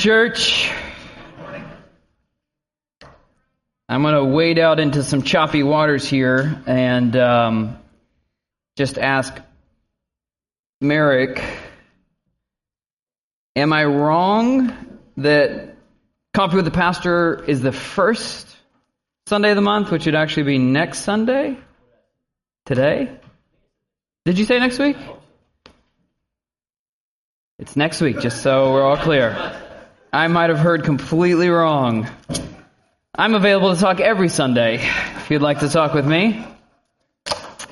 Church, I'm going to wade out into some choppy waters here and um, just ask Merrick, am I wrong that Coffee with the Pastor is the first Sunday of the month, which would actually be next Sunday? Today? Did you say next week? It's next week, just so we're all clear. I might have heard completely wrong. I'm available to talk every Sunday if you'd like to talk with me.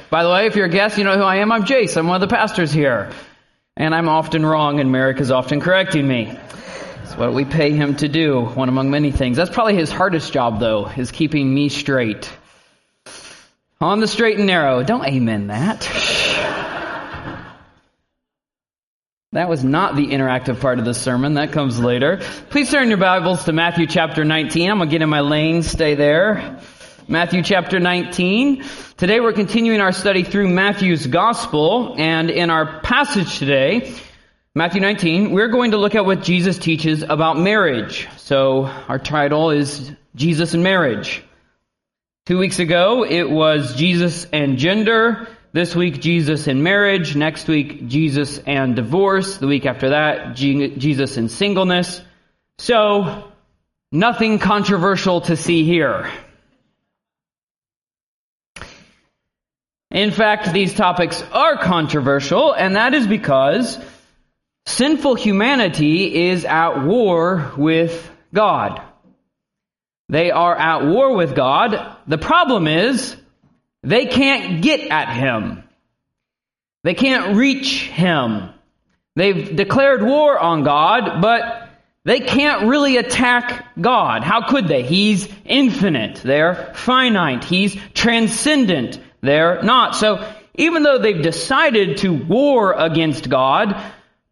By the way, if you're a guest, you know who I am. I'm Jace. I'm one of the pastors here. And I'm often wrong, and Merrick is often correcting me. It's what we pay him to do, one among many things. That's probably his hardest job, though, is keeping me straight. On the straight and narrow. Don't amen that. That was not the interactive part of the sermon. That comes later. Please turn your Bibles to Matthew chapter 19. I'm going to get in my lane. Stay there. Matthew chapter 19. Today we're continuing our study through Matthew's gospel. And in our passage today, Matthew 19, we're going to look at what Jesus teaches about marriage. So our title is Jesus and Marriage. Two weeks ago, it was Jesus and Gender. This week, Jesus and marriage. Next week, Jesus and divorce. The week after that, Jesus and singleness. So, nothing controversial to see here. In fact, these topics are controversial, and that is because sinful humanity is at war with God. They are at war with God. The problem is, they can't get at him. They can't reach him. They've declared war on God, but they can't really attack God. How could they? He's infinite. They're finite. He's transcendent. They're not. So even though they've decided to war against God,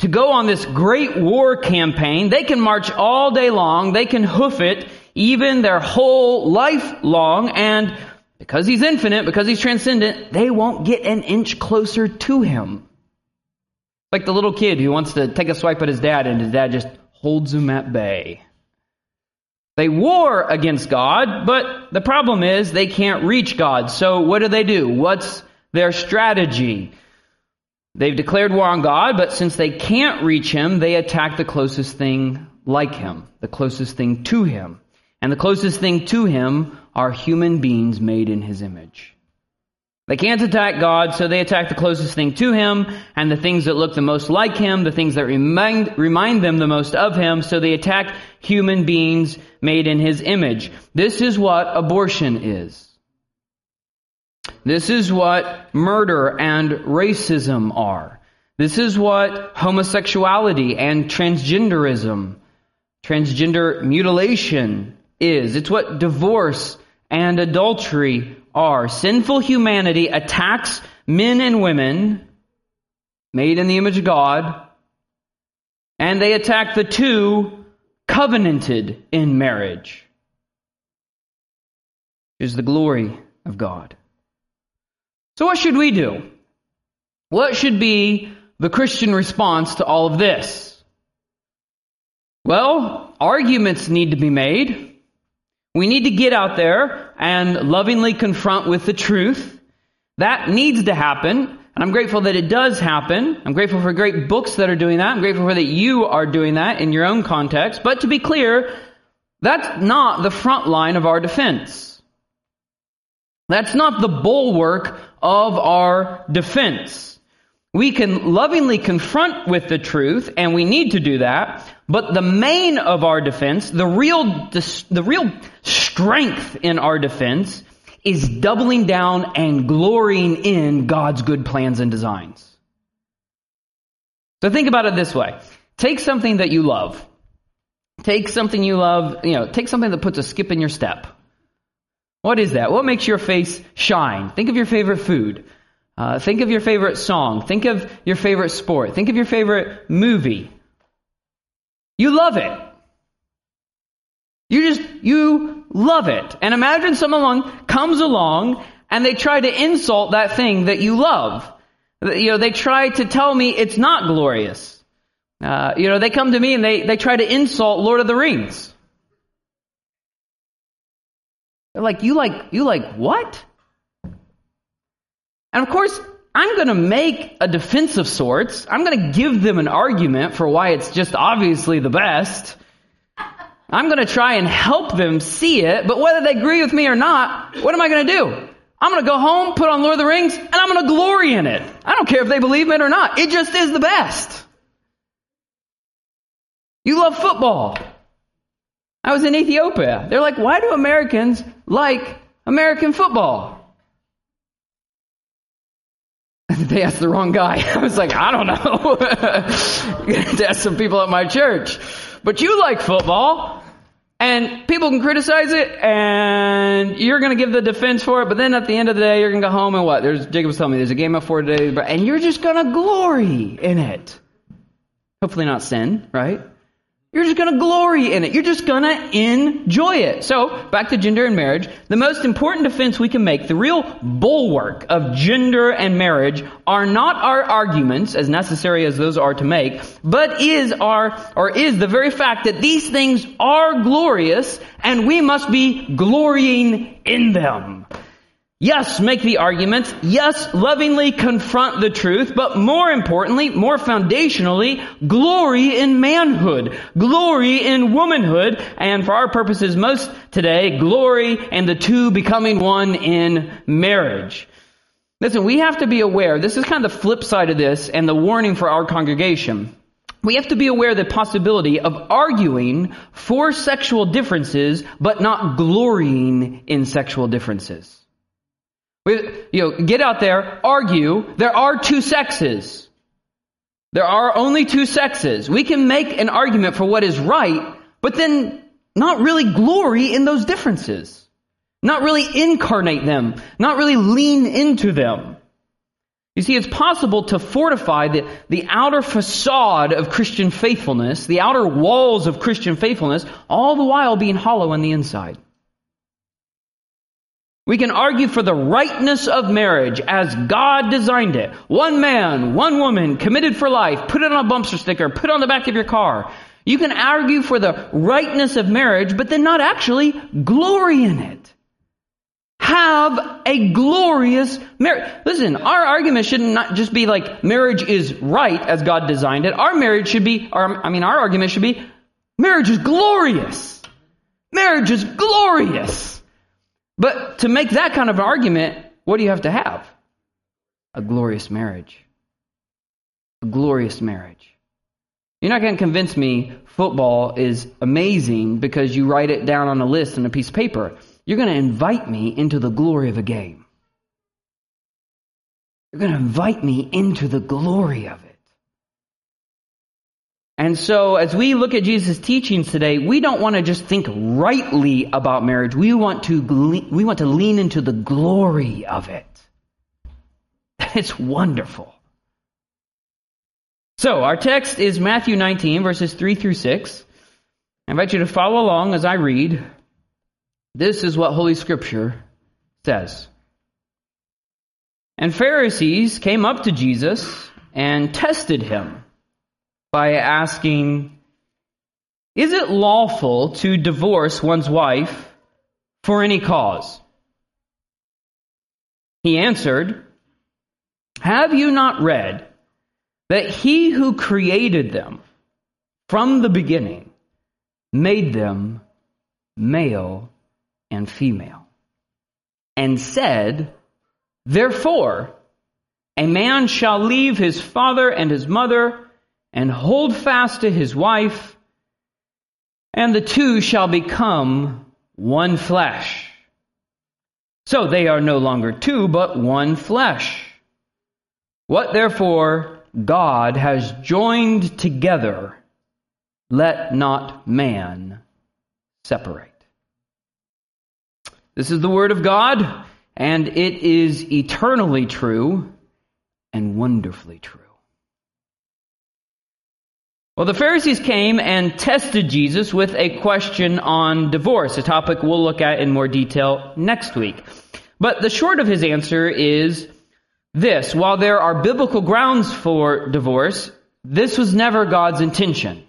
to go on this great war campaign, they can march all day long. They can hoof it even their whole life long and because he's infinite, because he's transcendent, they won't get an inch closer to him. Like the little kid who wants to take a swipe at his dad and his dad just holds him at bay. They war against God, but the problem is they can't reach God. So what do they do? What's their strategy? They've declared war on God, but since they can't reach Him, they attack the closest thing like Him, the closest thing to Him. And the closest thing to him are human beings made in his image. They can't attack God, so they attack the closest thing to him and the things that look the most like him, the things that remind, remind them the most of him, so they attack human beings made in his image. This is what abortion is. This is what murder and racism are. This is what homosexuality and transgenderism, transgender mutilation, is. It's what divorce and adultery are. Sinful humanity attacks men and women made in the image of God, and they attack the two covenanted in marriage. Is the glory of God. So what should we do? What should be the Christian response to all of this? Well, arguments need to be made. We need to get out there and lovingly confront with the truth. That needs to happen. And I'm grateful that it does happen. I'm grateful for great books that are doing that. I'm grateful for that you are doing that in your own context. But to be clear, that's not the front line of our defense. That's not the bulwark of our defense. We can lovingly confront with the truth, and we need to do that. But the main of our defense, the real, the real strength in our defense is doubling down and glorying in God's good plans and designs. So think about it this way. Take something that you love. Take something you love, you know, take something that puts a skip in your step. What is that? What makes your face shine? Think of your favorite food. Uh, think of your favorite song. Think of your favorite sport. Think of your favorite movie. You love it. You just, you love it. And imagine someone comes along and they try to insult that thing that you love. You know, they try to tell me it's not glorious. Uh, you know, they come to me and they, they try to insult Lord of the Rings. They're like, you like, you like what? And of course, I'm going to make a defense of sorts. I'm going to give them an argument for why it's just obviously the best. I'm going to try and help them see it, but whether they agree with me or not, what am I going to do? I'm going to go home, put on Lord of the Rings, and I'm going to glory in it. I don't care if they believe it or not. It just is the best. You love football. I was in Ethiopia. They're like, why do Americans like American football? they asked the wrong guy. I was like, I don't know. to ask some people at my church. But you like football. And people can criticize it, and you're going to give the defense for it, but then at the end of the day, you're going to go home and what? There's, Jacob was telling me there's a game of four today, and you're just going to glory in it. Hopefully not sin, right? You're just going to glory in it. You're just going to enjoy it. So, back to gender and marriage. The most important defense we can make, the real bulwark of gender and marriage, are not our arguments, as necessary as those are to make, but is our, or is the very fact that these things are glorious and we must be glorying in them. Yes, make the arguments. Yes, lovingly confront the truth. But more importantly, more foundationally, glory in manhood. Glory in womanhood. And for our purposes most today, glory and the two becoming one in marriage. Listen, we have to be aware, this is kind of the flip side of this and the warning for our congregation. We have to be aware of the possibility of arguing for sexual differences, but not glorying in sexual differences. We, you know, get out there, argue. There are two sexes. There are only two sexes. We can make an argument for what is right, but then not really glory in those differences. Not really incarnate them. Not really lean into them. You see, it's possible to fortify the, the outer facade of Christian faithfulness, the outer walls of Christian faithfulness, all the while being hollow on the inside. We can argue for the rightness of marriage as God designed it. One man, one woman, committed for life. Put it on a bumper sticker. Put it on the back of your car. You can argue for the rightness of marriage, but then not actually glory in it. Have a glorious marriage. Listen, our argument should not just be like marriage is right as God designed it. Our marriage should be, our, I mean, our argument should be marriage is glorious. Marriage is glorious. But to make that kind of argument, what do you have to have? A glorious marriage. A glorious marriage. You're not going to convince me football is amazing because you write it down on a list on a piece of paper. You're going to invite me into the glory of a game. You're going to invite me into the glory of it. And so, as we look at Jesus' teachings today, we don't want to just think rightly about marriage. We want to, we want to lean into the glory of it. It's wonderful. So, our text is Matthew 19, verses 3 through 6. I invite you to follow along as I read. This is what Holy Scripture says. And Pharisees came up to Jesus and tested him by asking, Is it lawful to divorce one's wife for any cause? He answered, Have you not read that he who created them from the beginning made them male and female, and said, Therefore, a man shall leave his father and his mother and hold fast to his wife, and the two shall become one flesh. So they are no longer two, but one flesh. What therefore God has joined together, let not man separate. This is the Word of God, and it is eternally true and wonderfully true. Well, the Pharisees came and tested Jesus with a question on divorce, a topic we'll look at in more detail next week. But the short of his answer is this. While there are biblical grounds for divorce, this was never God's intention.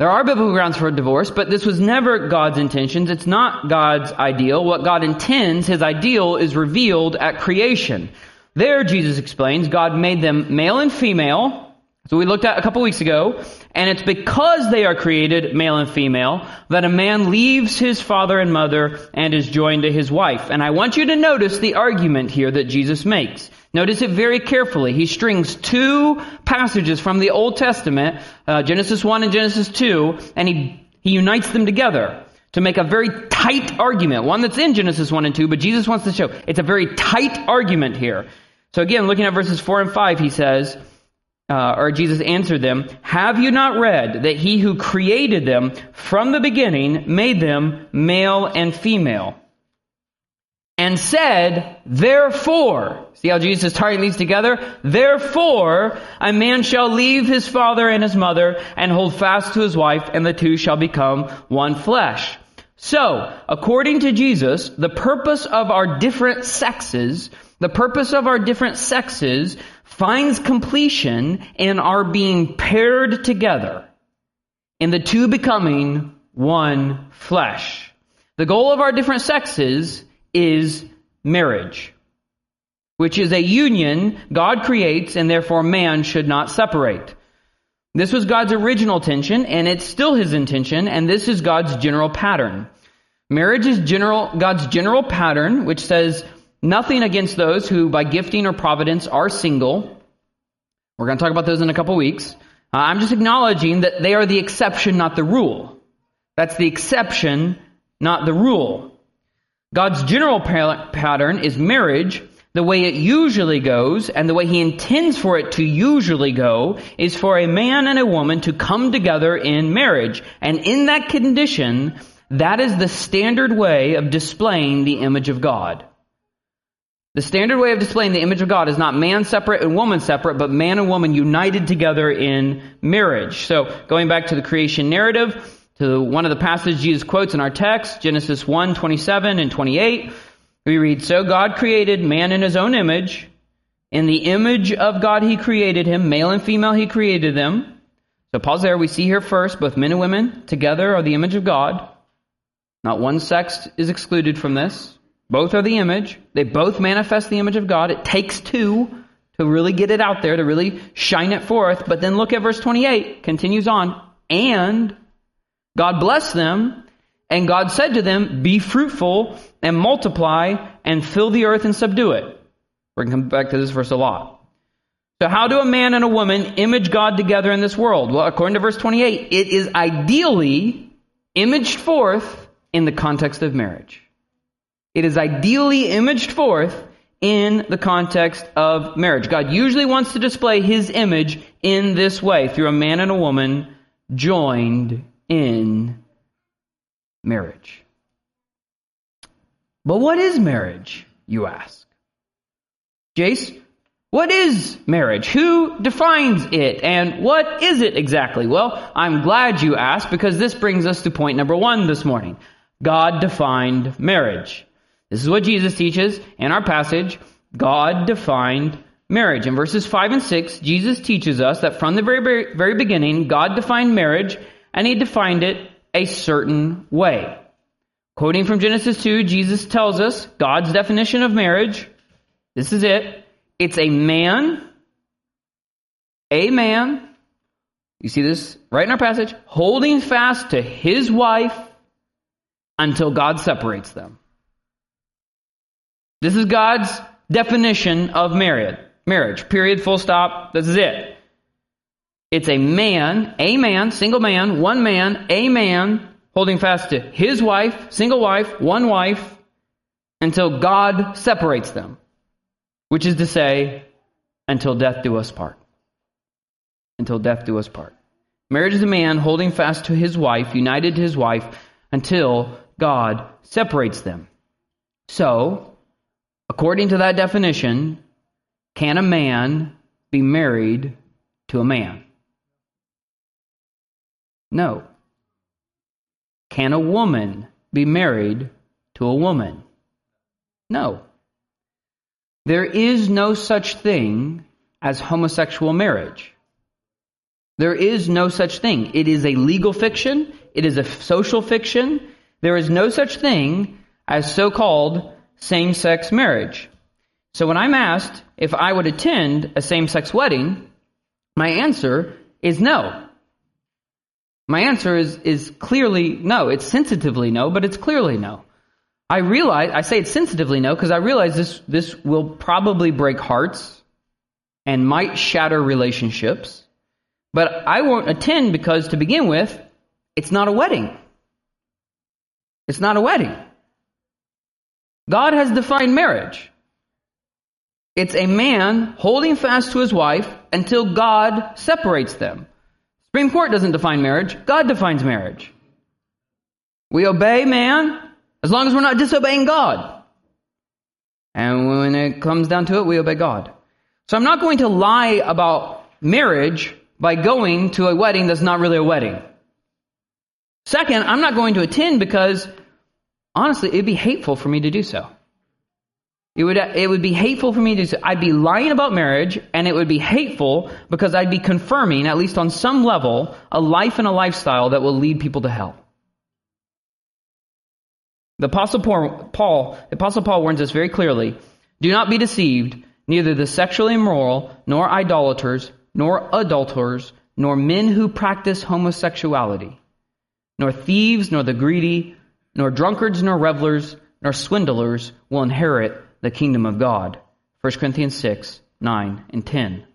There are biblical grounds for divorce, but this was never God's intentions. It's not God's ideal. What God intends, His ideal, is revealed at creation. There, Jesus explains, God made them male and female. So we looked at a couple weeks ago, and it's because they are created male and female that a man leaves his father and mother and is joined to his wife. And I want you to notice the argument here that Jesus makes. Notice it very carefully. He strings two passages from the Old Testament, uh, Genesis 1 and Genesis 2, and he, he unites them together to make a very tight argument. One that's in Genesis 1 and 2, but Jesus wants to show it's a very tight argument here. So again, looking at verses 4 and 5, he says, uh, or Jesus answered them, Have you not read that he who created them from the beginning made them male and female? and said, Therefore, see how Jesus is tying these together? Therefore, a man shall leave his father and his mother and hold fast to his wife, and the two shall become one flesh. So, according to Jesus, the purpose of our different sexes, the purpose of our different sexes finds completion in our being paired together, in the two becoming one flesh. The goal of our different sexes is marriage, which is a union God creates and therefore man should not separate. This was God's original intention and it's still his intention and this is God's general pattern. Marriage is general, God's general pattern, which says nothing against those who by gifting or providence are single. We're going to talk about those in a couple weeks. Uh, I'm just acknowledging that they are the exception, not the rule. That's the exception, not the rule. God's general pattern is marriage. The way it usually goes, and the way He intends for it to usually go, is for a man and a woman to come together in marriage. And in that condition, that is the standard way of displaying the image of God. The standard way of displaying the image of God is not man separate and woman separate, but man and woman united together in marriage. So, going back to the creation narrative, to one of the passages Jesus quotes in our text, Genesis 1, 27 and 28. We read, So God created man in his own image. In the image of God he created him. Male and female he created them. So pause there. We see here first, both men and women together are the image of God. Not one sex is excluded from this. Both are the image. They both manifest the image of God. It takes two to really get it out there, to really shine it forth. But then look at verse 28, continues on. And God blessed them, and God said to them, Be fruitful and multiply and fill the earth and subdue it. We're going to come back to this verse a lot. So, how do a man and a woman image God together in this world? Well, according to verse 28, it is ideally imaged forth in the context of marriage. It is ideally imaged forth in the context of marriage. God usually wants to display his image in this way through a man and a woman joined in marriage. But what is marriage, you ask? Jace, what is marriage? Who defines it? And what is it exactly? Well, I'm glad you asked because this brings us to point number one this morning. God defined marriage. This is what Jesus teaches in our passage. God defined marriage. In verses 5 and 6, Jesus teaches us that from the very, very, beginning, God defined marriage and he defined it a certain way. Quoting from Genesis 2, Jesus tells us God's definition of marriage. This is it. It's a man, a man, you see this right in our passage, holding fast to his wife until God separates them. This is God's definition of marriage. Marriage. Period. Full stop. This is it. It's a man, a man, single man, one man, a man, holding fast to his wife, single wife, one wife, until God separates them. Which is to say, until death do us part. Until death do us part. Marriage is a man holding fast to his wife, united to his wife, until God separates them. So, according to that definition, can a man be married to a man? No. Can a woman be married to a woman? No. There is no such thing as homosexual marriage. There is no such thing. It is a legal fiction. It is a social fiction. There is no such thing as so-called same-sex marriage. So when I'm asked if I would attend a same-sex wedding, my answer is no. My answer is, is clearly no. It's sensitively no, but it's clearly no. I realize, I say it's sensitively no because I realize this, this will probably break hearts and might shatter relationships. But I won't attend because to begin with, it's not a wedding. It's not a wedding. God has defined marriage. It's a man holding fast to his wife until God separates them. Supreme Court doesn't define marriage. God defines marriage. We obey man as long as we're not disobeying God. And when it comes down to it, we obey God. So I'm not going to lie about marriage by going to a wedding that's not really a wedding. Second, I'm not going to attend because honestly, it'd be hateful for me to do so. It would, it would be hateful for me to. I'd be lying about marriage, and it would be hateful because I'd be confirming, at least on some level, a life and a lifestyle that will lead people to hell. The Apostle Paul, the Apostle Paul warns us very clearly do not be deceived, neither the sexually immoral, nor idolaters, nor adulterers, nor men who practice homosexuality, nor thieves, nor the greedy, nor drunkards, nor revelers, nor swindlers will inherit the kingdom of God. 1 Corinthians 6, 9, and 10.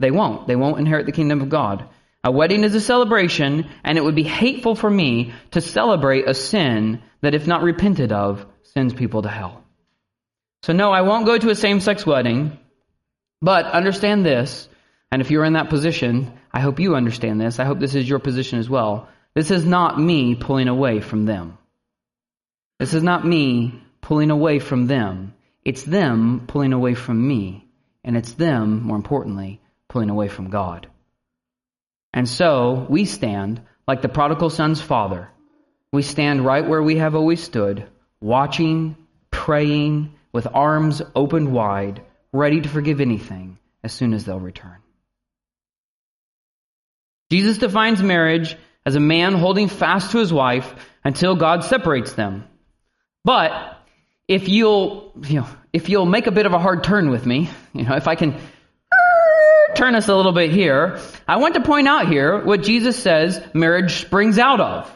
They won't. They won't inherit the kingdom of God. A wedding is a celebration, and it would be hateful for me to celebrate a sin that, if not repented of, sends people to hell. So, no, I won't go to a same sex wedding, but understand this, and if you're in that position, I hope you understand this. I hope this is your position as well. This is not me pulling away from them. This is not me pulling away from them. It's them pulling away from me. And it's them, more importantly, pulling away from God. And so we stand like the prodigal son's father. We stand right where we have always stood, watching, praying, with arms opened wide, ready to forgive anything as soon as they'll return. Jesus defines marriage as a man holding fast to his wife until God separates them. But if you'll, you know, if you'll make a bit of a hard turn with me, you know, if I can turn us a little bit here, I want to point out here what Jesus says marriage springs out of.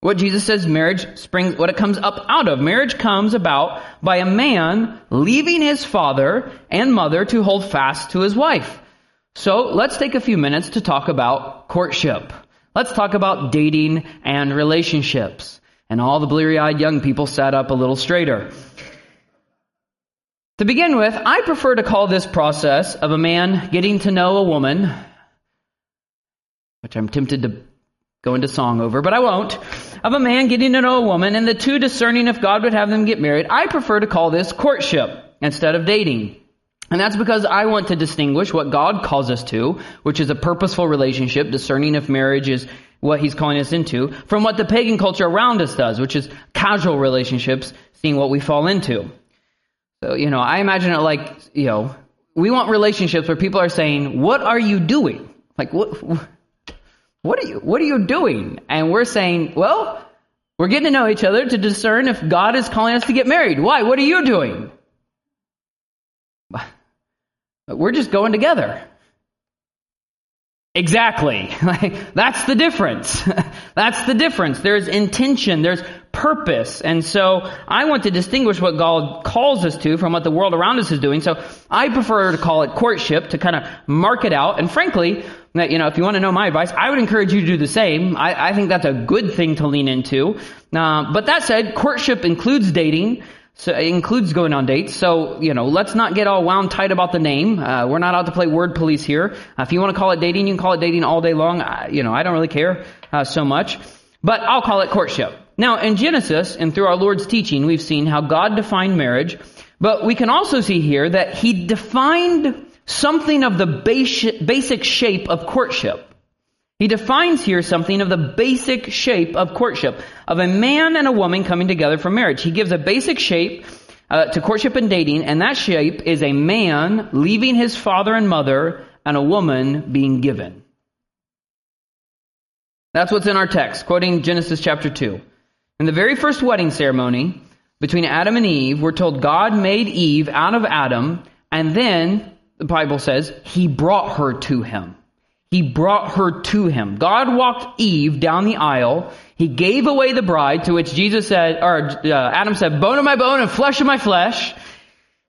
What Jesus says marriage springs, what it comes up out of. Marriage comes about by a man leaving his father and mother to hold fast to his wife. So let's take a few minutes to talk about courtship. Let's talk about dating and relationships. And all the bleary eyed young people sat up a little straighter. To begin with, I prefer to call this process of a man getting to know a woman, which I'm tempted to go into song over, but I won't, of a man getting to know a woman and the two discerning if God would have them get married. I prefer to call this courtship instead of dating. And that's because I want to distinguish what God calls us to, which is a purposeful relationship, discerning if marriage is what He's calling us into, from what the pagan culture around us does, which is casual relationships, seeing what we fall into. So, you know, I imagine it like, you know, we want relationships where people are saying, what are you doing? Like, what, what are you, what are you doing? And we're saying, well, we're getting to know each other to discern if God is calling us to get married. Why? What are you doing? We're just going together. Exactly. that's the difference. that's the difference. There's intention. There's purpose. And so I want to distinguish what God calls us to from what the world around us is doing. So I prefer to call it courtship to kind of mark it out. And frankly, you know, if you want to know my advice, I would encourage you to do the same. I, I think that's a good thing to lean into. Uh, but that said, courtship includes dating. So it includes going on dates. So, you know, let's not get all wound tight about the name. Uh, we're not out to play word police here. Uh, if you want to call it dating, you can call it dating all day long. Uh, you know, I don't really care uh, so much. But I'll call it courtship. Now, in Genesis and through our Lord's teaching, we've seen how God defined marriage. But we can also see here that He defined something of the basic shape of courtship. He defines here something of the basic shape of courtship, of a man and a woman coming together for marriage. He gives a basic shape uh, to courtship and dating, and that shape is a man leaving his father and mother and a woman being given. That's what's in our text, quoting Genesis chapter 2. In the very first wedding ceremony between Adam and Eve, we're told God made Eve out of Adam, and then, the Bible says, he brought her to him. He brought her to him. God walked Eve down the aisle. He gave away the bride, to which Jesus said, or uh, Adam said, bone of my bone and flesh of my flesh.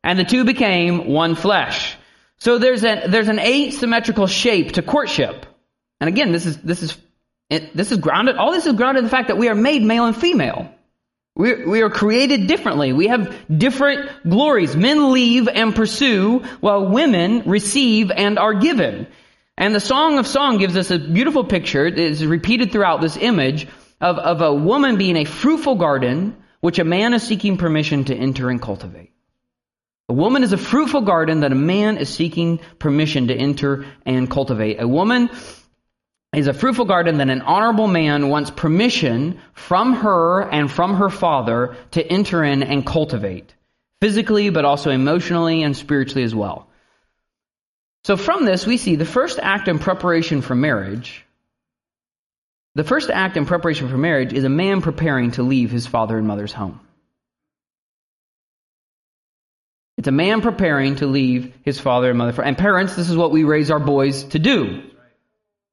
And the two became one flesh. So there's an, there's an asymmetrical shape to courtship. And again, this is, this is, it, this is grounded, all this is grounded in the fact that we are made male and female. We, we are created differently. We have different glories. Men leave and pursue, while women receive and are given. And the Song of Song gives us a beautiful picture. It is repeated throughout this image of, of a woman being a fruitful garden, which a man is seeking permission to enter and cultivate. A woman is a fruitful garden that a man is seeking permission to enter and cultivate. A woman is a fruitful garden that an honorable man wants permission from her and from her father to enter in and cultivate, physically, but also emotionally and spiritually as well. So from this, we see the first act in preparation for marriage. The first act in preparation for marriage is a man preparing to leave his father and mother's home. It's a man preparing to leave his father and mother. And parents, this is what we raise our boys to do.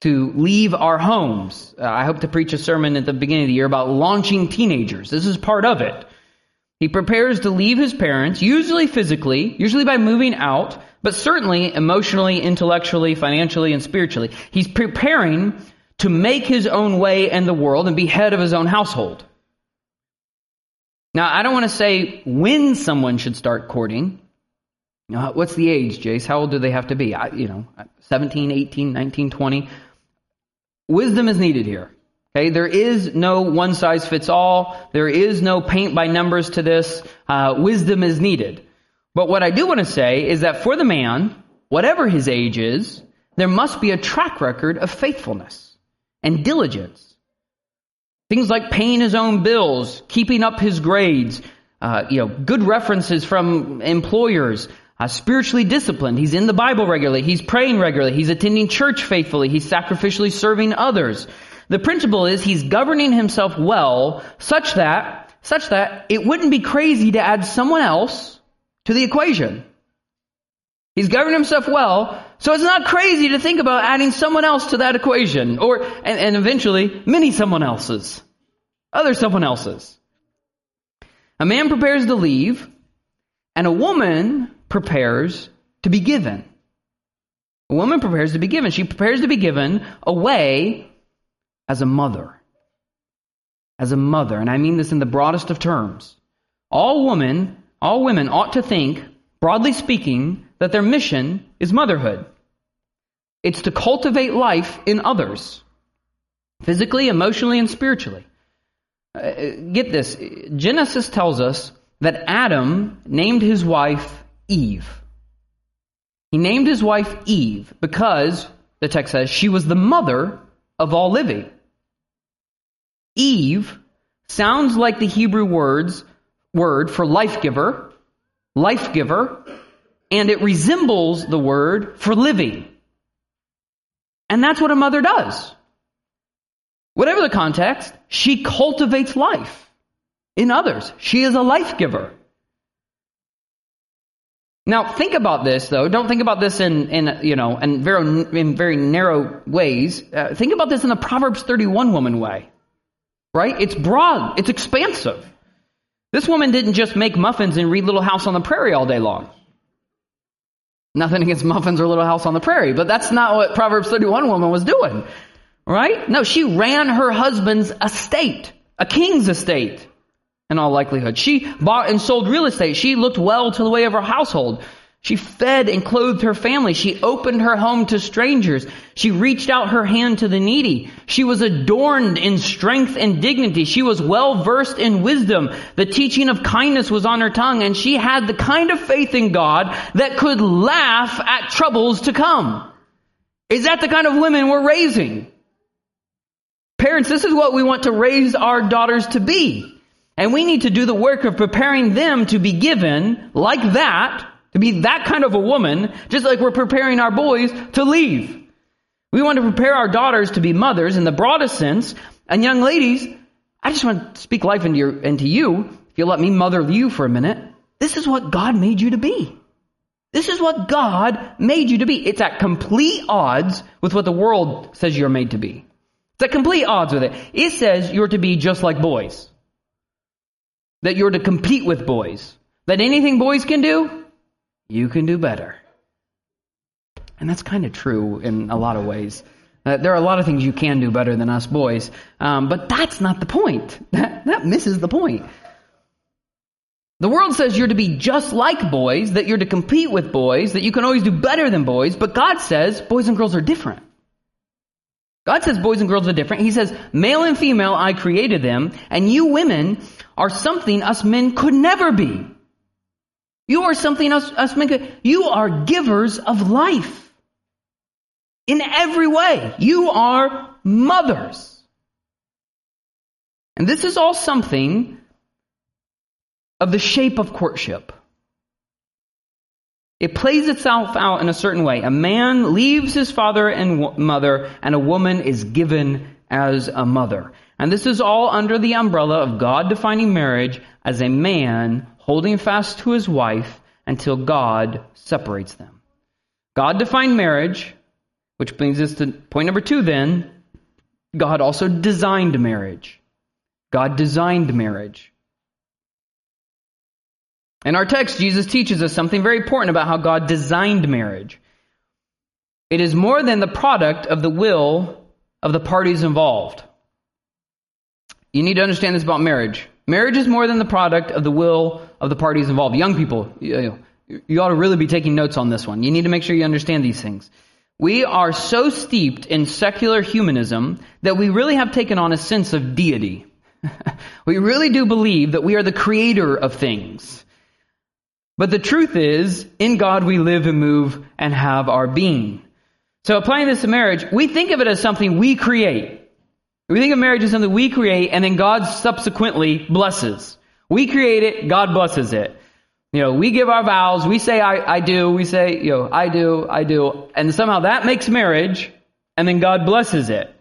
To leave our homes. Uh, I hope to preach a sermon at the beginning of the year about launching teenagers. This is part of it. He prepares to leave his parents, usually physically, usually by moving out, but certainly emotionally, intellectually, financially, and spiritually. He's preparing to make his own way in the world and be head of his own household. Now, I don't want to say when someone should start courting. Uh, what's the age, Jace? How old do they have to be? I, you know, 17, 18, 19, 20. Wisdom is needed here. Okay, there is no one size fits all. There is no paint by numbers to this. Uh, wisdom is needed. But what I do want to say is that for the man, whatever his age is, there must be a track record of faithfulness and diligence. Things like paying his own bills, keeping up his grades, uh, you know, good references from employers, uh, spiritually disciplined. He's in the Bible regularly. He's praying regularly. He's attending church faithfully. He's sacrificially serving others. The principle is he's governing himself well such that, such that it wouldn't be crazy to add someone else to the equation. He's governing himself well, so it's not crazy to think about adding someone else to that equation, or, and, and eventually, many someone else's. Other someone else's. A man prepares to leave, and a woman prepares to be given. A woman prepares to be given. She prepares to be given away as a mother. As a mother, and I mean this in the broadest of terms. All women, all women ought to think, broadly speaking, that their mission is motherhood. It's to cultivate life in others, physically, emotionally, and spiritually. Uh, get this Genesis tells us that Adam named his wife Eve. He named his wife Eve because, the text says, she was the mother of all living. Eve sounds like the Hebrew words word for life giver, life giver, and it resembles the word for living. And that's what a mother does. Whatever the context, she cultivates life in others. She is a life giver. Now, think about this, though. Don't think about this in, in you know, in very, in very narrow ways. Uh, think about this in the Proverbs 31 woman way. Right? It's broad. It's expansive. This woman didn't just make muffins and read Little House on the Prairie all day long. Nothing against muffins or Little House on the Prairie, but that's not what Proverbs 31 woman was doing. Right? No, she ran her husband's estate, a king's estate in all likelihood. She bought and sold real estate. She looked well to the way of her household. She fed and clothed her family. She opened her home to strangers. She reached out her hand to the needy. She was adorned in strength and dignity. She was well versed in wisdom. The teaching of kindness was on her tongue and she had the kind of faith in God that could laugh at troubles to come. Is that the kind of women we're raising? Parents, this is what we want to raise our daughters to be. And we need to do the work of preparing them to be given like that to be that kind of a woman, just like we're preparing our boys to leave. We want to prepare our daughters to be mothers in the broadest sense. And young ladies, I just want to speak life into, your, into you. If you'll let me mother you for a minute. This is what God made you to be. This is what God made you to be. It's at complete odds with what the world says you're made to be. It's at complete odds with it. It says you're to be just like boys. That you're to compete with boys. That anything boys can do, you can do better. And that's kind of true in a lot of ways. Uh, there are a lot of things you can do better than us boys, um, but that's not the point. That, that misses the point. The world says you're to be just like boys, that you're to compete with boys, that you can always do better than boys, but God says boys and girls are different. God says boys and girls are different. He says, male and female, I created them, and you women are something us men could never be. You are something else. you are givers of life. In every way. You are mothers. And this is all something of the shape of courtship. It plays itself out in a certain way. A man leaves his father and mother, and a woman is given as a mother. And this is all under the umbrella of God defining marriage as a man holding fast to his wife until God separates them. God defined marriage, which brings us to point number two then. God also designed marriage. God designed marriage. In our text, Jesus teaches us something very important about how God designed marriage. It is more than the product of the will of the parties involved. You need to understand this about marriage. Marriage is more than the product of the will of the parties involved. Young people, you, you ought to really be taking notes on this one. You need to make sure you understand these things. We are so steeped in secular humanism that we really have taken on a sense of deity. we really do believe that we are the creator of things. But the truth is, in God we live and move and have our being. So applying this to marriage, we think of it as something we create. We think of marriage as something we create and then God subsequently blesses. We create it, God blesses it. You know, we give our vows, we say I, I do, we say, you know, I do, I do, and somehow that makes marriage, and then God blesses it.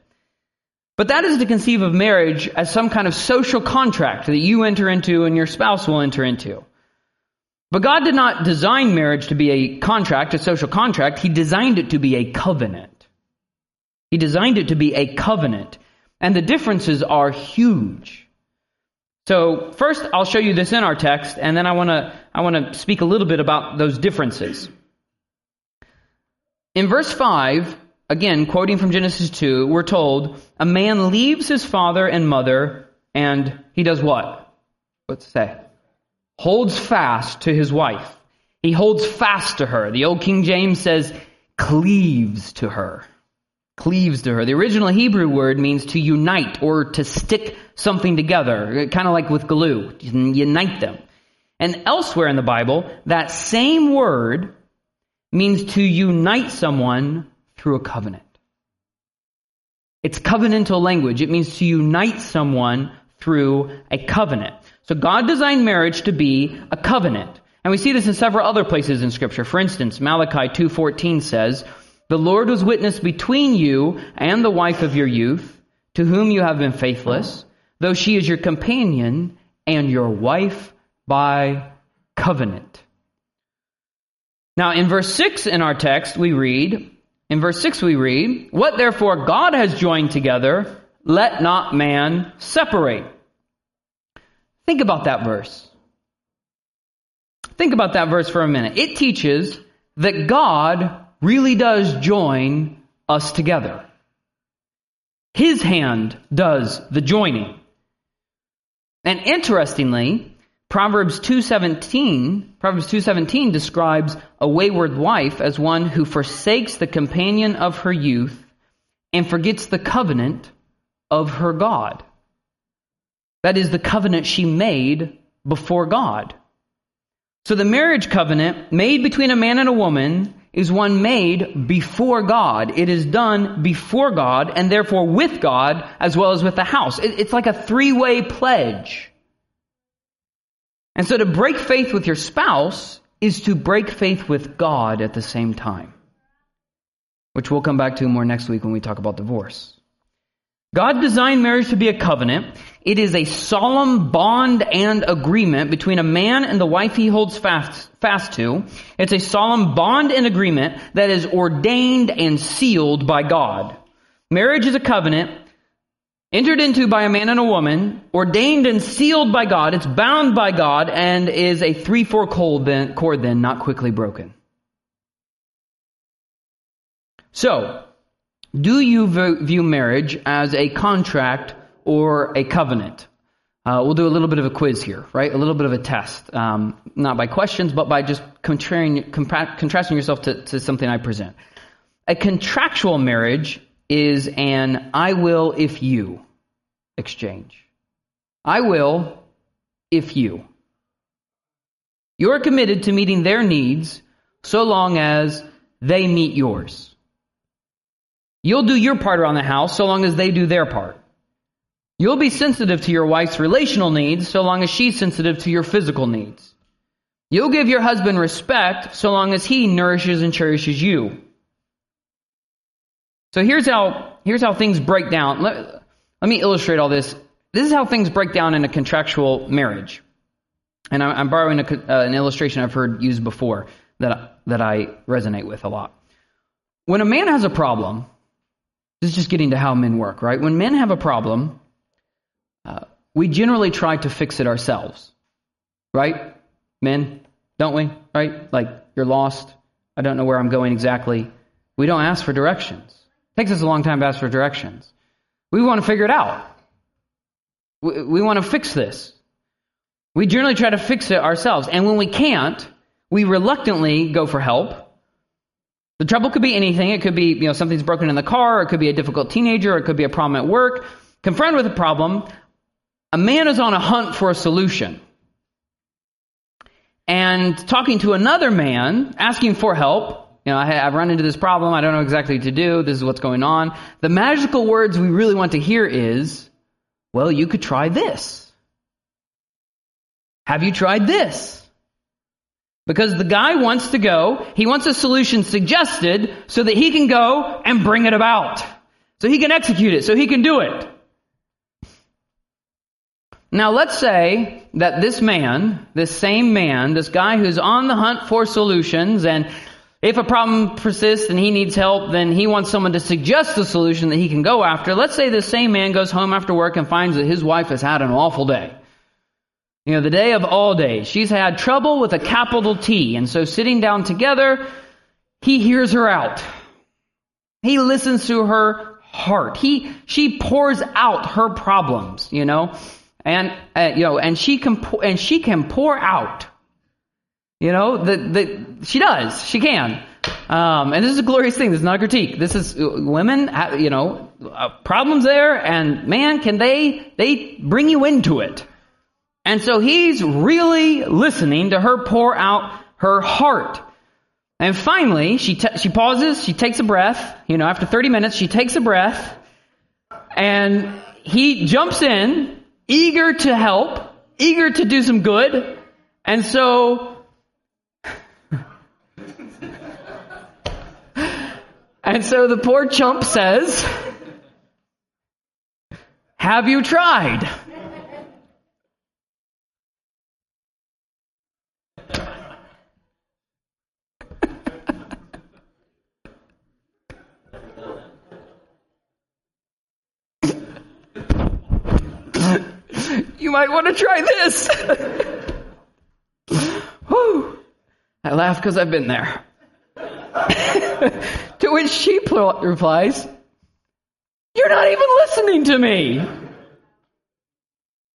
But that is to conceive of marriage as some kind of social contract that you enter into and your spouse will enter into. But God did not design marriage to be a contract, a social contract. He designed it to be a covenant. He designed it to be a covenant. And the differences are huge. So first I'll show you this in our text, and then I want to I want to speak a little bit about those differences. In verse 5, again quoting from Genesis 2, we're told, a man leaves his father and mother, and he does what? It say? holds fast to his wife. He holds fast to her. The old King James says cleaves to her. Cleaves to her. The original Hebrew word means to unite or to stick something together, kind of like with glue. Unite them. And elsewhere in the Bible, that same word means to unite someone through a covenant. It's covenantal language. It means to unite someone through a covenant. So God designed marriage to be a covenant. And we see this in several other places in scripture. For instance, Malachi 2:14 says, "The Lord was witness between you and the wife of your youth, to whom you have been faithless, though she is your companion and your wife by covenant." Now, in verse 6 in our text, we read, in verse 6 we read, "What therefore God has joined together, let not man separate." Think about that verse. Think about that verse for a minute. It teaches that God really does join us together. His hand does the joining. And interestingly, Proverbs 2:17, Proverbs 2:17 describes a wayward wife as one who forsakes the companion of her youth and forgets the covenant of her God. That is the covenant she made before God. So the marriage covenant made between a man and a woman is one made before God. It is done before God and therefore with God as well as with the house. It's like a three-way pledge. And so to break faith with your spouse is to break faith with God at the same time. which we'll come back to more next week when we talk about divorce. God designed marriage to be a covenant. It is a solemn bond and agreement between a man and the wife he holds fast, fast to. It's a solemn bond and agreement that is ordained and sealed by God. Marriage is a covenant entered into by a man and a woman, ordained and sealed by God. It's bound by God and is a threefold cord then, cord then not quickly broken. So, do you view marriage as a contract or a covenant? Uh, we'll do a little bit of a quiz here, right? A little bit of a test. Um, not by questions, but by just contrasting yourself to, to something I present. A contractual marriage is an I will if you exchange. I will if you. You're committed to meeting their needs so long as they meet yours. You'll do your part around the house so long as they do their part. You'll be sensitive to your wife's relational needs so long as she's sensitive to your physical needs. You'll give your husband respect so long as he nourishes and cherishes you. So here's how, here's how things break down. Let, let me illustrate all this. This is how things break down in a contractual marriage. And I'm borrowing a, uh, an illustration I've heard used before that, that I resonate with a lot. When a man has a problem, this is just getting to how men work, right? When men have a problem, uh, we generally try to fix it ourselves, right? Men, don't we? Right? Like, you're lost. I don't know where I'm going exactly. We don't ask for directions. It takes us a long time to ask for directions. We want to figure it out. We, we want to fix this. We generally try to fix it ourselves. And when we can't, we reluctantly go for help the trouble could be anything. It could be, you know, something's broken in the car, it could be a difficult teenager, it could be a problem at work. Confronted with a problem, a man is on a hunt for a solution. And talking to another man, asking for help, you know, I, have run into this problem, I don't know exactly what to do, this is what's going on. The magical words we really want to hear is, well, you could try this. Have you tried this? Because the guy wants to go, he wants a solution suggested so that he can go and bring it about. So he can execute it, so he can do it. Now let's say that this man, this same man, this guy who's on the hunt for solutions and if a problem persists and he needs help, then he wants someone to suggest a solution that he can go after. Let's say this same man goes home after work and finds that his wife has had an awful day. You know, the day of all days. She's had trouble with a capital T. And so sitting down together, he hears her out. He listens to her heart. He, she pours out her problems, you know, and, uh, you know, and she can, and she can pour out, you know, the, the, she does, she can. Um, and this is a glorious thing. This is not a critique. This is uh, women, you know, uh, problems there, and man, can they, they bring you into it. And so he's really listening to her pour out her heart. And finally, she, t- she pauses, she takes a breath. You know, after 30 minutes, she takes a breath. And he jumps in, eager to help, eager to do some good. And so, and so the poor chump says, Have you tried? You might want to try this. Whew. I laugh because I've been there. to which she pl- replies, You're not even listening to me.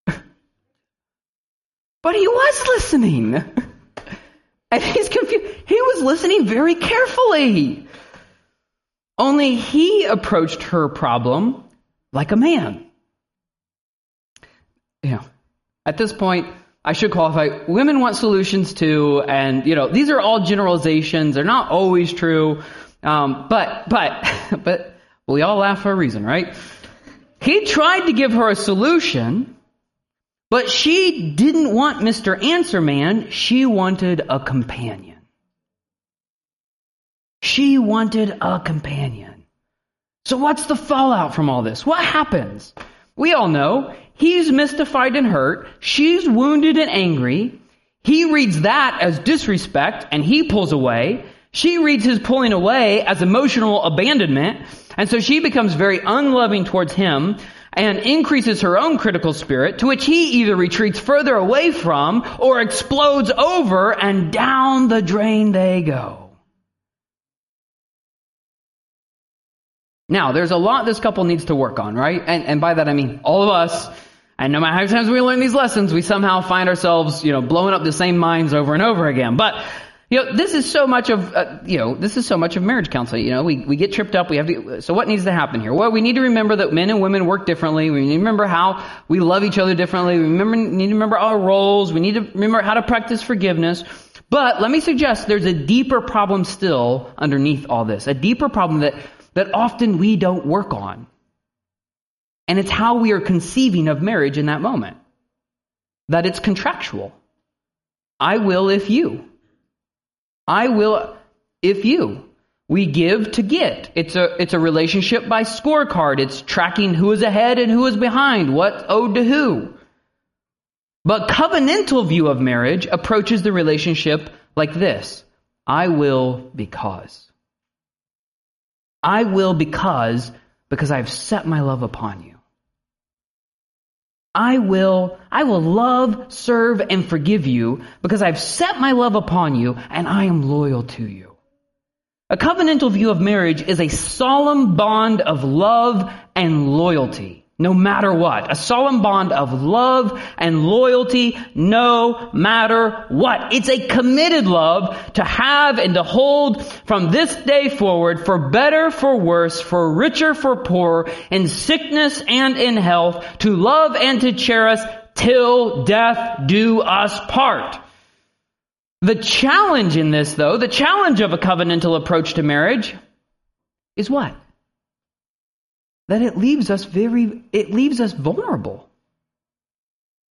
but he was listening. And he's confused. He was listening very carefully. Only he approached her problem like a man you know, at this point, I should qualify. Women want solutions too, and you know, these are all generalizations. They're not always true, um, but but but we all laugh for a reason, right? He tried to give her a solution, but she didn't want Mr. Answer Man. She wanted a companion. She wanted a companion. So what's the fallout from all this? What happens? We all know he's mystified and hurt. She's wounded and angry. He reads that as disrespect and he pulls away. She reads his pulling away as emotional abandonment. And so she becomes very unloving towards him and increases her own critical spirit to which he either retreats further away from or explodes over and down the drain they go. Now, there's a lot this couple needs to work on, right? And, and by that I mean all of us. And no matter how many times we learn these lessons, we somehow find ourselves, you know, blowing up the same minds over and over again. But you know, this is so much of, uh, you know, this is so much of marriage counseling. You know, we, we get tripped up. We have to, so what needs to happen here? Well, we need to remember that men and women work differently. We need to remember how we love each other differently. We remember, need to remember our roles. We need to remember how to practice forgiveness. But let me suggest there's a deeper problem still underneath all this. A deeper problem that, that often we don't work on. And it's how we are conceiving of marriage in that moment. That it's contractual. I will if you. I will if you. We give to get. It's a, it's a relationship by scorecard. It's tracking who is ahead and who is behind, what owed to who. But covenantal view of marriage approaches the relationship like this. I will because. I will because, because I've set my love upon you. I will, I will love, serve, and forgive you because I've set my love upon you and I am loyal to you. A covenantal view of marriage is a solemn bond of love and loyalty no matter what. A solemn bond of love and loyalty no matter what. It's a committed love to have and to hold from this day forward for better, for worse, for richer, for poorer, in sickness and in health, to love and to cherish till death do us part. The challenge in this though, the challenge of a covenantal approach to marriage is what? That it leaves us very, it leaves us vulnerable.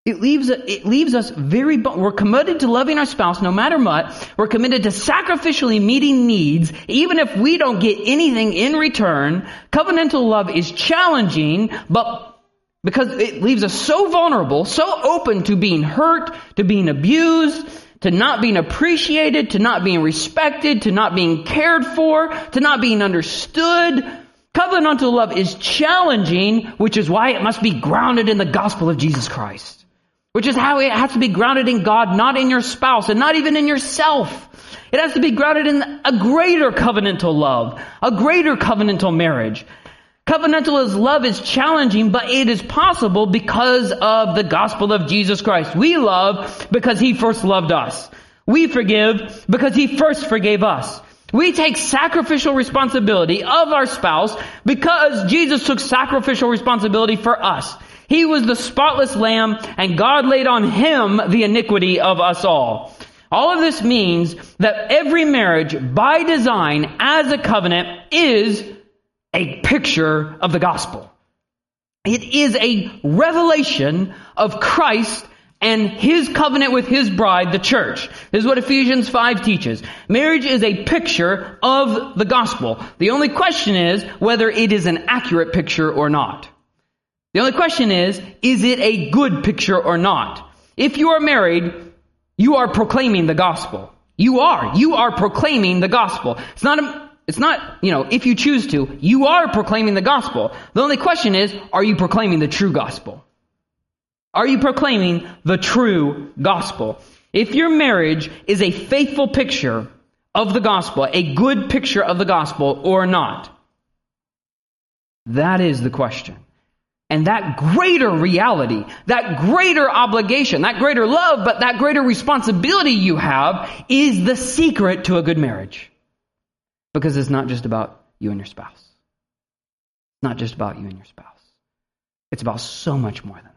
It leaves, it leaves us very, we're committed to loving our spouse no matter what. We're committed to sacrificially meeting needs, even if we don't get anything in return. Covenantal love is challenging, but because it leaves us so vulnerable, so open to being hurt, to being abused, to not being appreciated, to not being respected, to not being cared for, to not being understood, Covenantal love is challenging, which is why it must be grounded in the gospel of Jesus Christ. Which is how it has to be grounded in God, not in your spouse, and not even in yourself. It has to be grounded in a greater covenantal love, a greater covenantal marriage. Covenantal love is challenging, but it is possible because of the gospel of Jesus Christ. We love because He first loved us. We forgive because He first forgave us. We take sacrificial responsibility of our spouse because Jesus took sacrificial responsibility for us. He was the spotless lamb and God laid on him the iniquity of us all. All of this means that every marriage by design as a covenant is a picture of the gospel. It is a revelation of Christ and his covenant with his bride, the church. This is what Ephesians 5 teaches. Marriage is a picture of the gospel. The only question is whether it is an accurate picture or not. The only question is, is it a good picture or not? If you are married, you are proclaiming the gospel. You are. You are proclaiming the gospel. It's not a, it's not, you know, if you choose to, you are proclaiming the gospel. The only question is, are you proclaiming the true gospel? Are you proclaiming the true gospel? If your marriage is a faithful picture of the gospel, a good picture of the gospel or not, that is the question. And that greater reality, that greater obligation, that greater love, but that greater responsibility you have is the secret to a good marriage. Because it's not just about you and your spouse. It's not just about you and your spouse. It's about so much more than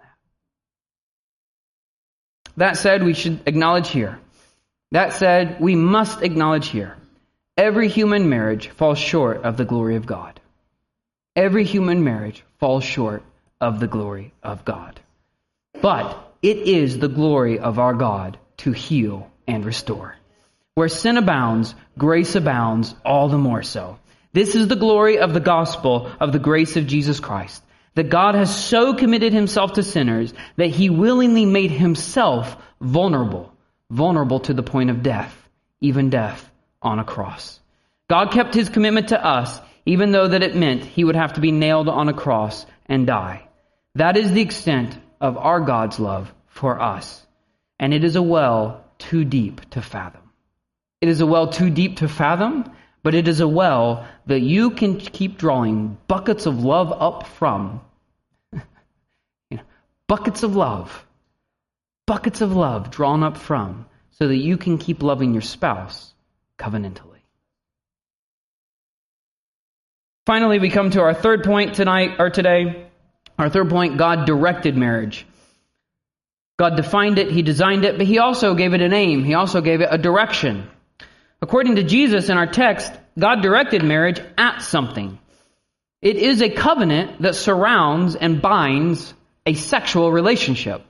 that. Said, we should acknowledge here. That said, we must acknowledge here. Every human marriage falls short of the glory of God. Every human marriage falls short of the glory of God. But it is the glory of our God to heal and restore. Where sin abounds, grace abounds all the more so. This is the glory of the gospel of the grace of Jesus Christ. That God has so committed himself to sinners that he willingly made himself vulnerable, vulnerable to the point of death, even death on a cross. God kept his commitment to us, even though that it meant he would have to be nailed on a cross and die. That is the extent of our God's love for us. And it is a well too deep to fathom. It is a well too deep to fathom, but it is a well that you can keep drawing buckets of love up from. you know, buckets of love. Buckets of love drawn up from so that you can keep loving your spouse covenantally. Finally, we come to our third point tonight or today. Our third point God directed marriage. God defined it, He designed it, but He also gave it a name. He also gave it a direction. According to Jesus in our text, God directed marriage at something. It is a covenant that surrounds and binds a sexual relationship.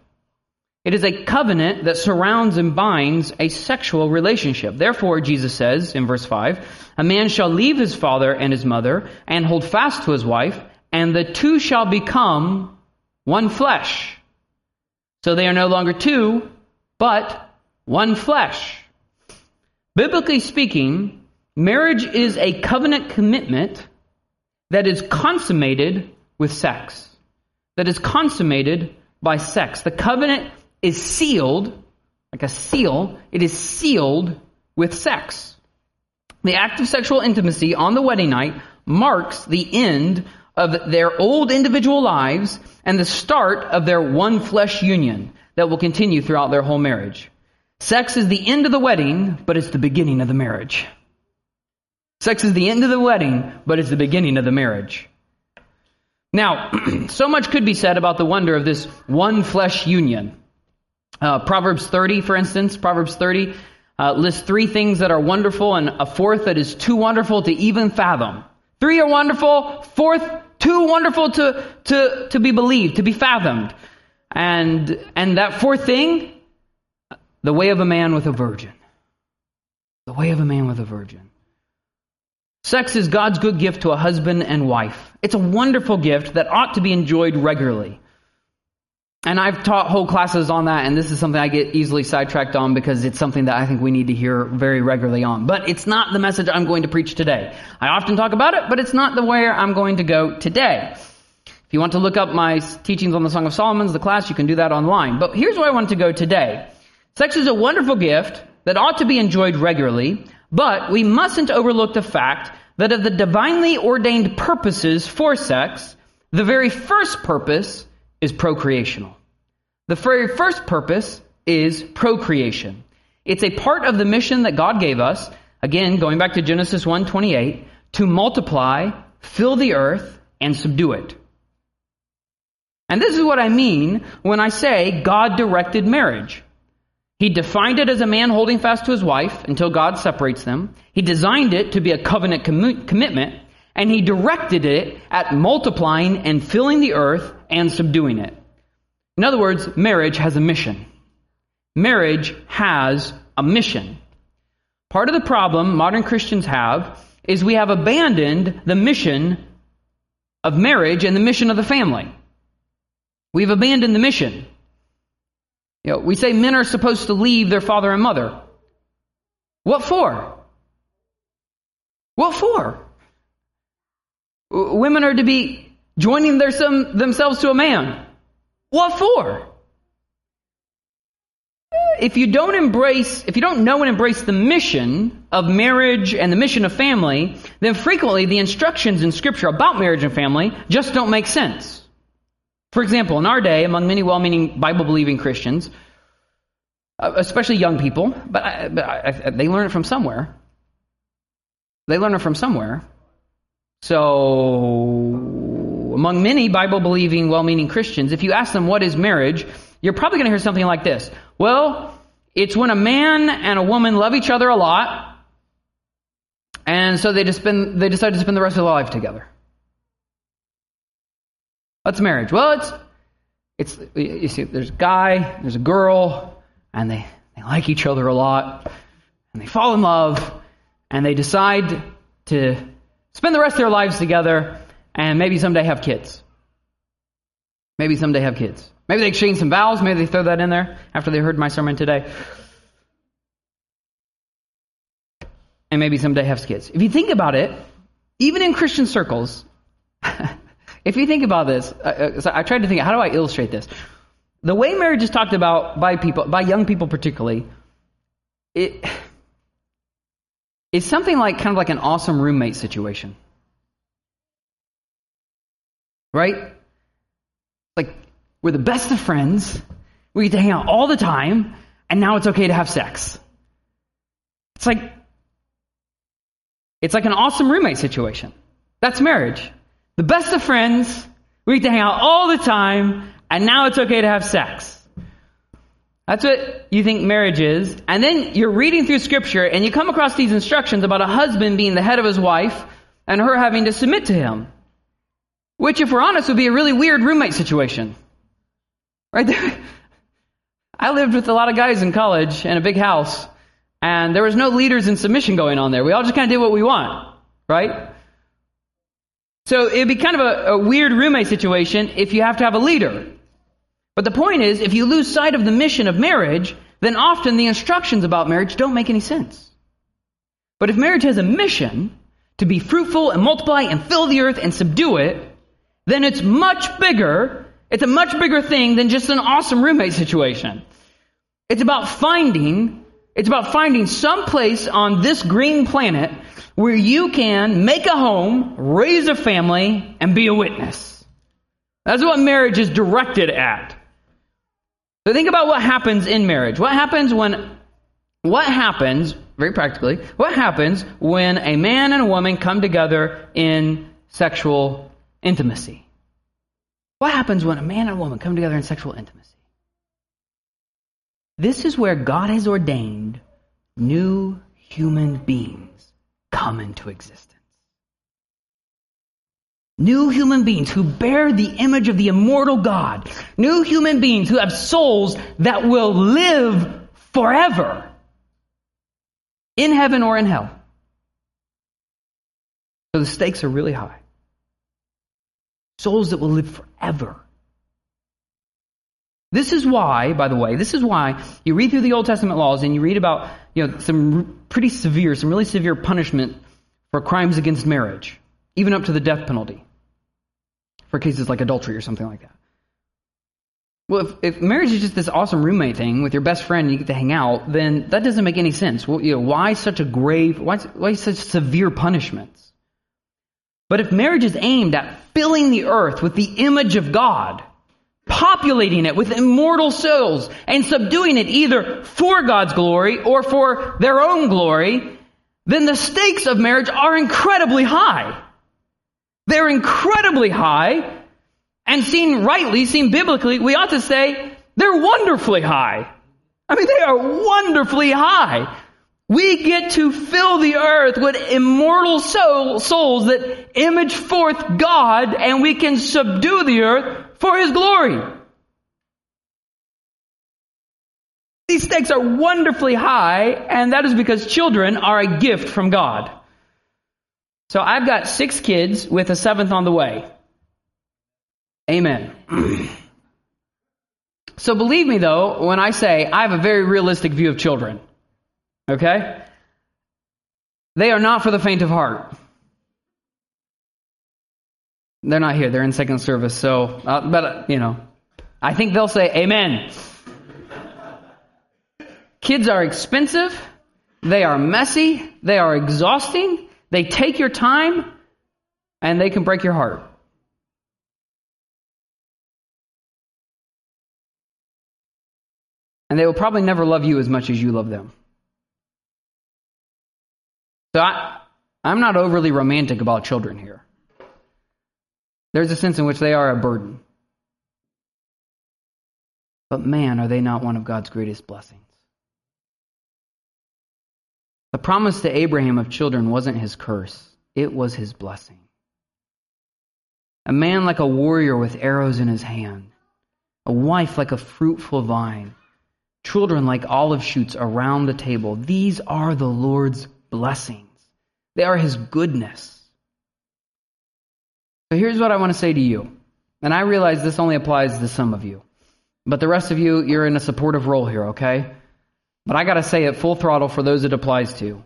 It is a covenant that surrounds and binds a sexual relationship. Therefore, Jesus says in verse 5, a man shall leave his father and his mother and hold fast to his wife, and the two shall become one flesh. So they are no longer two, but one flesh. Biblically speaking, marriage is a covenant commitment that is consummated with sex. That is consummated by sex. The covenant is sealed, like a seal, it is sealed with sex. The act of sexual intimacy on the wedding night marks the end of their old individual lives and the start of their one flesh union that will continue throughout their whole marriage. Sex is the end of the wedding, but it's the beginning of the marriage. Sex is the end of the wedding, but it's the beginning of the marriage. Now, so much could be said about the wonder of this one flesh union. Uh, Proverbs 30, for instance, Proverbs 30 uh, lists three things that are wonderful and a fourth that is too wonderful to even fathom. Three are wonderful, fourth, too wonderful to, to, to be believed, to be fathomed. And, and that fourth thing, the way of a man with a virgin. The way of a man with a virgin. Sex is God's good gift to a husband and wife. It's a wonderful gift that ought to be enjoyed regularly. And I've taught whole classes on that, and this is something I get easily sidetracked on because it's something that I think we need to hear very regularly on. But it's not the message I'm going to preach today. I often talk about it, but it's not the way I'm going to go today. If you want to look up my teachings on the Song of Solomon's, the class, you can do that online. But here's where I want to go today. Sex is a wonderful gift that ought to be enjoyed regularly, but we mustn't overlook the fact that of the divinely ordained purposes for sex, the very first purpose is procreational. The very first purpose is procreation. It's a part of the mission that God gave us, again, going back to Genesis 1:28, to multiply, fill the earth, and subdue it. And this is what I mean when I say God directed marriage. He defined it as a man holding fast to his wife until God separates them. He designed it to be a covenant com- commitment, and he directed it at multiplying and filling the earth and subduing it. In other words, marriage has a mission. Marriage has a mission. Part of the problem modern Christians have is we have abandoned the mission of marriage and the mission of the family. We've abandoned the mission. You know, we say men are supposed to leave their father and mother. What for? What for? Women are to be joining their, some, themselves to a man. What for? If you don't embrace, if you don't know and embrace the mission of marriage and the mission of family, then frequently the instructions in Scripture about marriage and family just don't make sense. For example, in our day, among many well meaning Bible believing Christians, uh, especially young people, but, I, but I, they learn it from somewhere. They learn it from somewhere. So among many Bible believing, well meaning Christians, if you ask them what is marriage, you're probably going to hear something like this. Well, it's when a man and a woman love each other a lot, and so they, just spend, they decide to spend the rest of their life together. What's marriage? Well, it's, it's you see, there's a guy, there's a girl, and they, they like each other a lot. and they fall in love and they decide to spend the rest of their lives together and maybe someday have kids. Maybe someday have kids. Maybe they exchange some vows. Maybe they throw that in there after they heard my sermon today. And maybe someday have kids. If you think about it, even in Christian circles, if you think about this, uh, so I tried to think, how do I illustrate this? The way marriage is talked about by people, by young people particularly, it's something like kind of like an awesome roommate situation. Right? Like we're the best of friends, we get to hang out all the time, and now it's okay to have sex. It's like it's like an awesome roommate situation. That's marriage. The best of friends, we get to hang out all the time, and now it's okay to have sex. That's what you think marriage is. And then you're reading through scripture and you come across these instructions about a husband being the head of his wife and her having to submit to him. Which, if we're honest, would be a really weird roommate situation. Right there. I lived with a lot of guys in college in a big house, and there was no leaders in submission going on there. We all just kind of did what we want, right? So it'd be kind of a, a weird roommate situation if you have to have a leader. But the point is, if you lose sight of the mission of marriage, then often the instructions about marriage don't make any sense. But if marriage has a mission to be fruitful and multiply and fill the earth and subdue it, then it's much bigger. It's a much bigger thing than just an awesome roommate situation. It's about finding, it's about finding some place on this green planet where you can make a home, raise a family, and be a witness. That's what marriage is directed at. So think about what happens in marriage. What happens when, what happens, very practically, what happens when a man and a woman come together in sexual intimacy? What happens when a man and a woman come together in sexual intimacy? This is where God has ordained new human beings come into existence. New human beings who bear the image of the immortal God. New human beings who have souls that will live forever in heaven or in hell. So the stakes are really high. Souls that will live forever. This is why, by the way, this is why you read through the Old Testament laws and you read about you know, some pretty severe, some really severe punishment for crimes against marriage, even up to the death penalty for cases like adultery or something like that. Well, if, if marriage is just this awesome roommate thing with your best friend and you get to hang out, then that doesn't make any sense. Well, you know, why such a grave, why, why such severe punishments? But if marriage is aimed at filling the earth with the image of God, populating it with immortal souls, and subduing it either for God's glory or for their own glory, then the stakes of marriage are incredibly high. They're incredibly high, and seen rightly, seen biblically, we ought to say they're wonderfully high. I mean, they are wonderfully high. We get to fill the earth with immortal soul, souls that image forth God, and we can subdue the earth for His glory. These stakes are wonderfully high, and that is because children are a gift from God. So I've got six kids with a seventh on the way. Amen. so believe me though, when I say I have a very realistic view of children. Okay? They are not for the faint of heart. They're not here. They're in second service. So, uh, but, uh, you know, I think they'll say amen. Kids are expensive. They are messy. They are exhausting. They take your time and they can break your heart. And they will probably never love you as much as you love them. So I, I'm not overly romantic about children here. There's a sense in which they are a burden. But man, are they not one of God's greatest blessings? The promise to Abraham of children wasn't his curse, it was his blessing. A man like a warrior with arrows in his hand, a wife like a fruitful vine, children like olive shoots around the table. These are the Lord's blessings. They are his goodness. So here's what I want to say to you. And I realize this only applies to some of you. But the rest of you, you're in a supportive role here, okay? But I got to say it full throttle for those it applies to.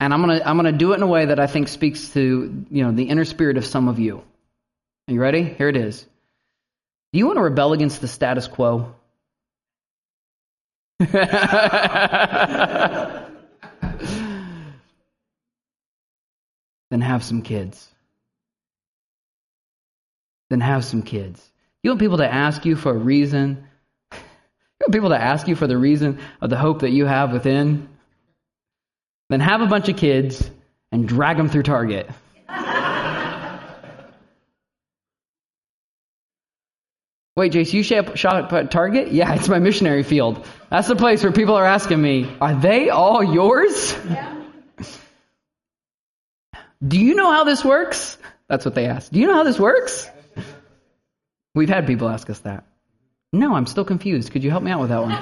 And I'm going to I'm going to do it in a way that I think speaks to, you know, the inner spirit of some of you. Are you ready? Here it is. Do you want to rebel against the status quo? then have some kids. Then have some kids. You want people to ask you for a reason? You want people to ask you for the reason of the hope that you have within? Then have a bunch of kids and drag them through Target. Wait, Jace, you shop at Target? Yeah, it's my missionary field. That's the place where people are asking me, are they all yours? Yeah. Do you know how this works? That's what they ask. Do you know how this works? We've had people ask us that. No, I'm still confused. Could you help me out with that one?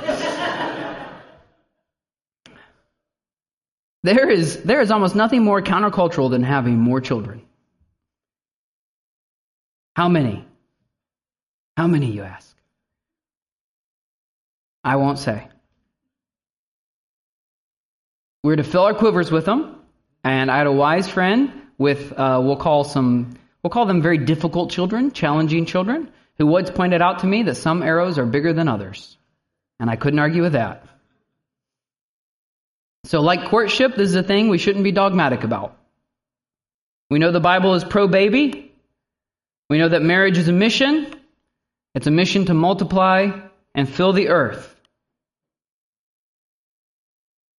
there is, there is almost nothing more countercultural than having more children. How many? How many, you ask? I won't say. We're to fill our quivers with them, and I had a wise friend with, uh, we'll call some, we'll call them very difficult children, challenging children, who once pointed out to me that some arrows are bigger than others. And I couldn't argue with that. So, like courtship, this is a thing we shouldn't be dogmatic about. We know the Bible is pro baby. We know that marriage is a mission. It's a mission to multiply and fill the earth.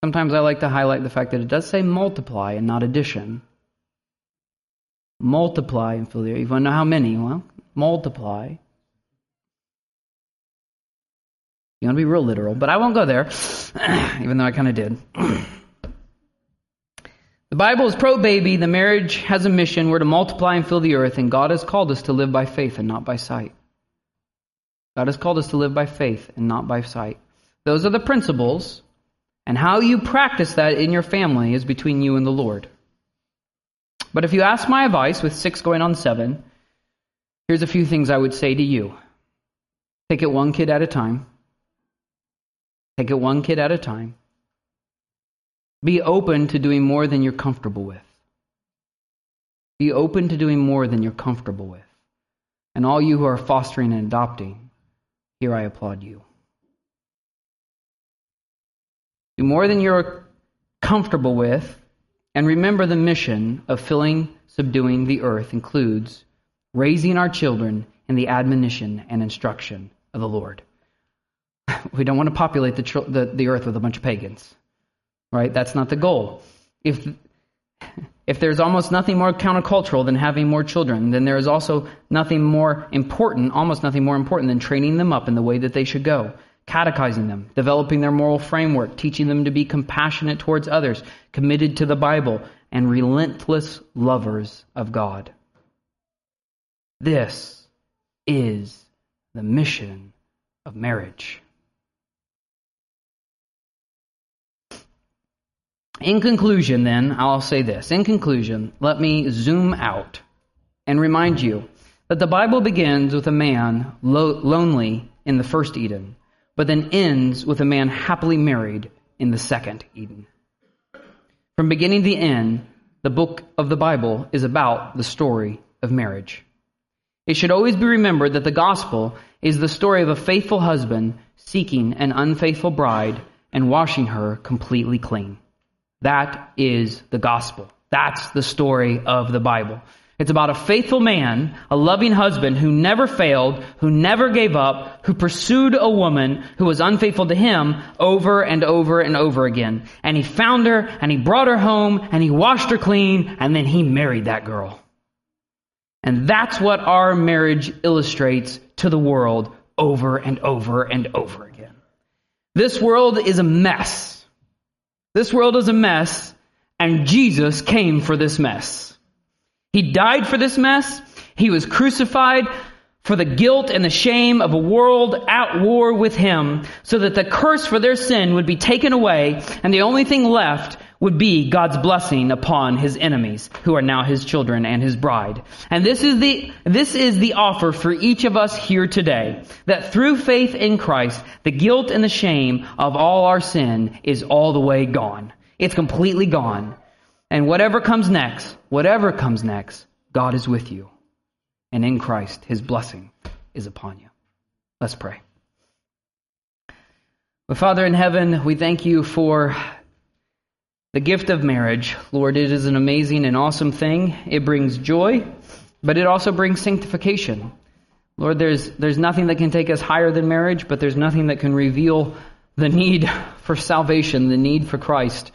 Sometimes I like to highlight the fact that it does say multiply and not addition. Multiply and fill the earth. You want to know how many? Well, multiply. You want to be real literal, but I won't go there, even though I kind of did. the Bible is pro baby. The marriage has a mission. We're to multiply and fill the earth, and God has called us to live by faith and not by sight. God has called us to live by faith and not by sight. Those are the principles, and how you practice that in your family is between you and the Lord. But if you ask my advice, with six going on seven, here's a few things I would say to you. Take it one kid at a time. Take it one kid at a time. Be open to doing more than you're comfortable with. Be open to doing more than you're comfortable with. And all you who are fostering and adopting, here I applaud you. Do more than you're comfortable with, and remember the mission of filling, subduing the earth includes raising our children in the admonition and instruction of the Lord. We don't want to populate the, the, the earth with a bunch of pagans, right? That's not the goal. If, if there's almost nothing more countercultural than having more children, then there is also nothing more important, almost nothing more important than training them up in the way that they should go, catechizing them, developing their moral framework, teaching them to be compassionate towards others, committed to the Bible, and relentless lovers of God. This is the mission of marriage. In conclusion, then, I'll say this. In conclusion, let me zoom out and remind you that the Bible begins with a man lo- lonely in the first Eden, but then ends with a man happily married in the second Eden. From beginning to end, the book of the Bible is about the story of marriage. It should always be remembered that the gospel is the story of a faithful husband seeking an unfaithful bride and washing her completely clean. That is the gospel. That's the story of the Bible. It's about a faithful man, a loving husband who never failed, who never gave up, who pursued a woman who was unfaithful to him over and over and over again. And he found her, and he brought her home, and he washed her clean, and then he married that girl. And that's what our marriage illustrates to the world over and over and over again. This world is a mess. This world is a mess, and Jesus came for this mess. He died for this mess. He was crucified for the guilt and the shame of a world at war with him, so that the curse for their sin would be taken away, and the only thing left would be God's blessing upon his enemies, who are now his children and his bride. And this is the, this is the offer for each of us here today, that through faith in Christ, the guilt and the shame of all our sin is all the way gone. It's completely gone. And whatever comes next, whatever comes next, God is with you and in Christ, his blessing is upon you. Let's pray. But Father in heaven, we thank you for the gift of marriage. Lord, it is an amazing and awesome thing. It brings joy, but it also brings sanctification. Lord, there's, there's nothing that can take us higher than marriage, but there's nothing that can reveal the need for salvation, the need for Christ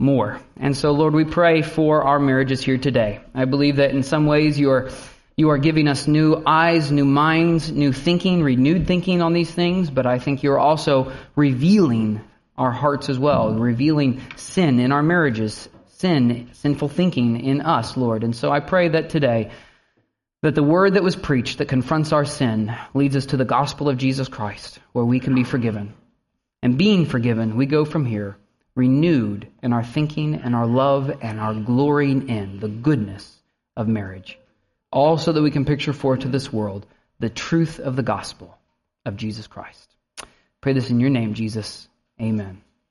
more. And so, Lord, we pray for our marriages here today. I believe that in some ways you are you are giving us new eyes, new minds, new thinking, renewed thinking on these things, but I think you're also revealing our hearts as well, revealing sin in our marriages, sin, sinful thinking in us, Lord. And so I pray that today, that the word that was preached that confronts our sin leads us to the gospel of Jesus Christ, where we can be forgiven. And being forgiven, we go from here renewed in our thinking and our love and our glorying in the goodness of marriage all so that we can picture forth to this world the truth of the gospel of Jesus Christ. Pray this in your name, Jesus. Amen.